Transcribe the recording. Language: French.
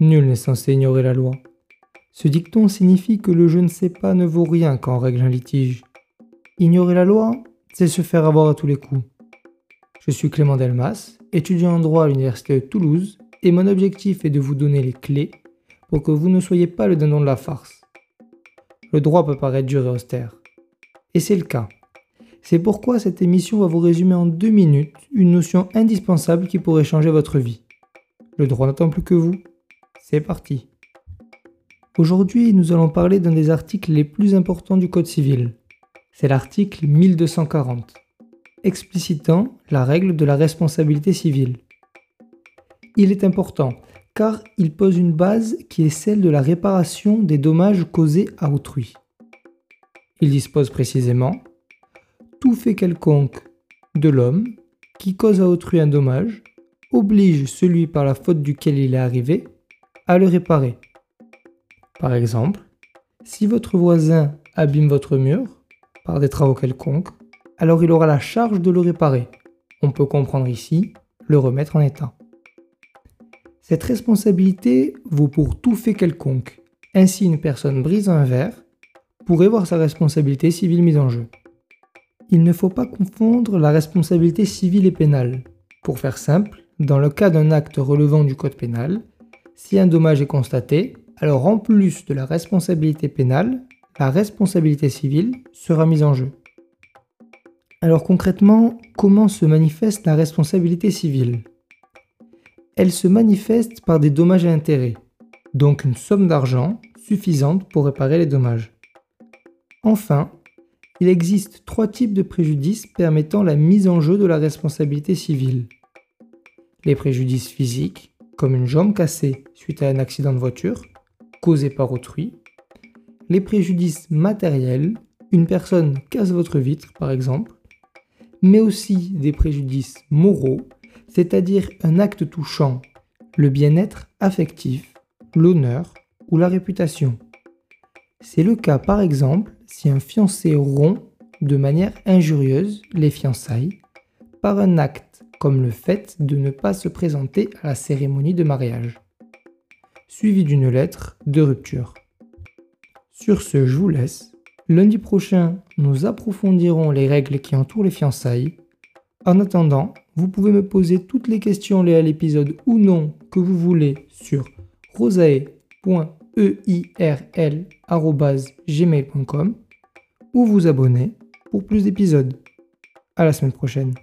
Nul n'est censé ignorer la loi. Ce dicton signifie que le je ne sais pas ne vaut rien quand on règle un litige. Ignorer la loi, c'est se faire avoir à tous les coups. Je suis Clément Delmas, étudiant en droit à l'Université de Toulouse, et mon objectif est de vous donner les clés pour que vous ne soyez pas le dindon de la farce. Le droit peut paraître dur et austère. Et c'est le cas. C'est pourquoi cette émission va vous résumer en deux minutes une notion indispensable qui pourrait changer votre vie. Le droit n'attend plus que vous. C'est parti. Aujourd'hui, nous allons parler d'un des articles les plus importants du Code civil. C'est l'article 1240, explicitant la règle de la responsabilité civile. Il est important car il pose une base qui est celle de la réparation des dommages causés à autrui. Il dispose précisément tout fait quelconque de l'homme qui cause à autrui un dommage oblige celui par la faute duquel il est arrivé à le réparer. Par exemple, si votre voisin abîme votre mur par des travaux quelconques, alors il aura la charge de le réparer. On peut comprendre ici le remettre en état. Cette responsabilité vaut pour tout fait quelconque. Ainsi, une personne brise un verre pourrait voir sa responsabilité civile mise en jeu. Il ne faut pas confondre la responsabilité civile et pénale. Pour faire simple, dans le cas d'un acte relevant du code pénal, si un dommage est constaté, alors en plus de la responsabilité pénale, la responsabilité civile sera mise en jeu. Alors concrètement, comment se manifeste la responsabilité civile? Elle se manifeste par des dommages et intérêts, donc une somme d'argent suffisante pour réparer les dommages. Enfin, il existe trois types de préjudices permettant la mise en jeu de la responsabilité civile. Les préjudices physiques, comme une jambe cassée suite à un accident de voiture, causé par autrui. Les préjudices matériels, une personne casse votre vitre par exemple. Mais aussi des préjudices moraux, c'est-à-dire un acte touchant le bien-être affectif, l'honneur ou la réputation. C'est le cas par exemple si un fiancé rompt de manière injurieuse les fiançailles par un acte comme le fait de ne pas se présenter à la cérémonie de mariage, suivi d'une lettre de rupture. Sur ce, je vous laisse. Lundi prochain, nous approfondirons les règles qui entourent les fiançailles. En attendant, vous pouvez me poser toutes les questions liées à l'épisode ou non que vous voulez sur rosae.eirl.gmail.com ou vous abonner pour plus d'épisodes. À la semaine prochaine.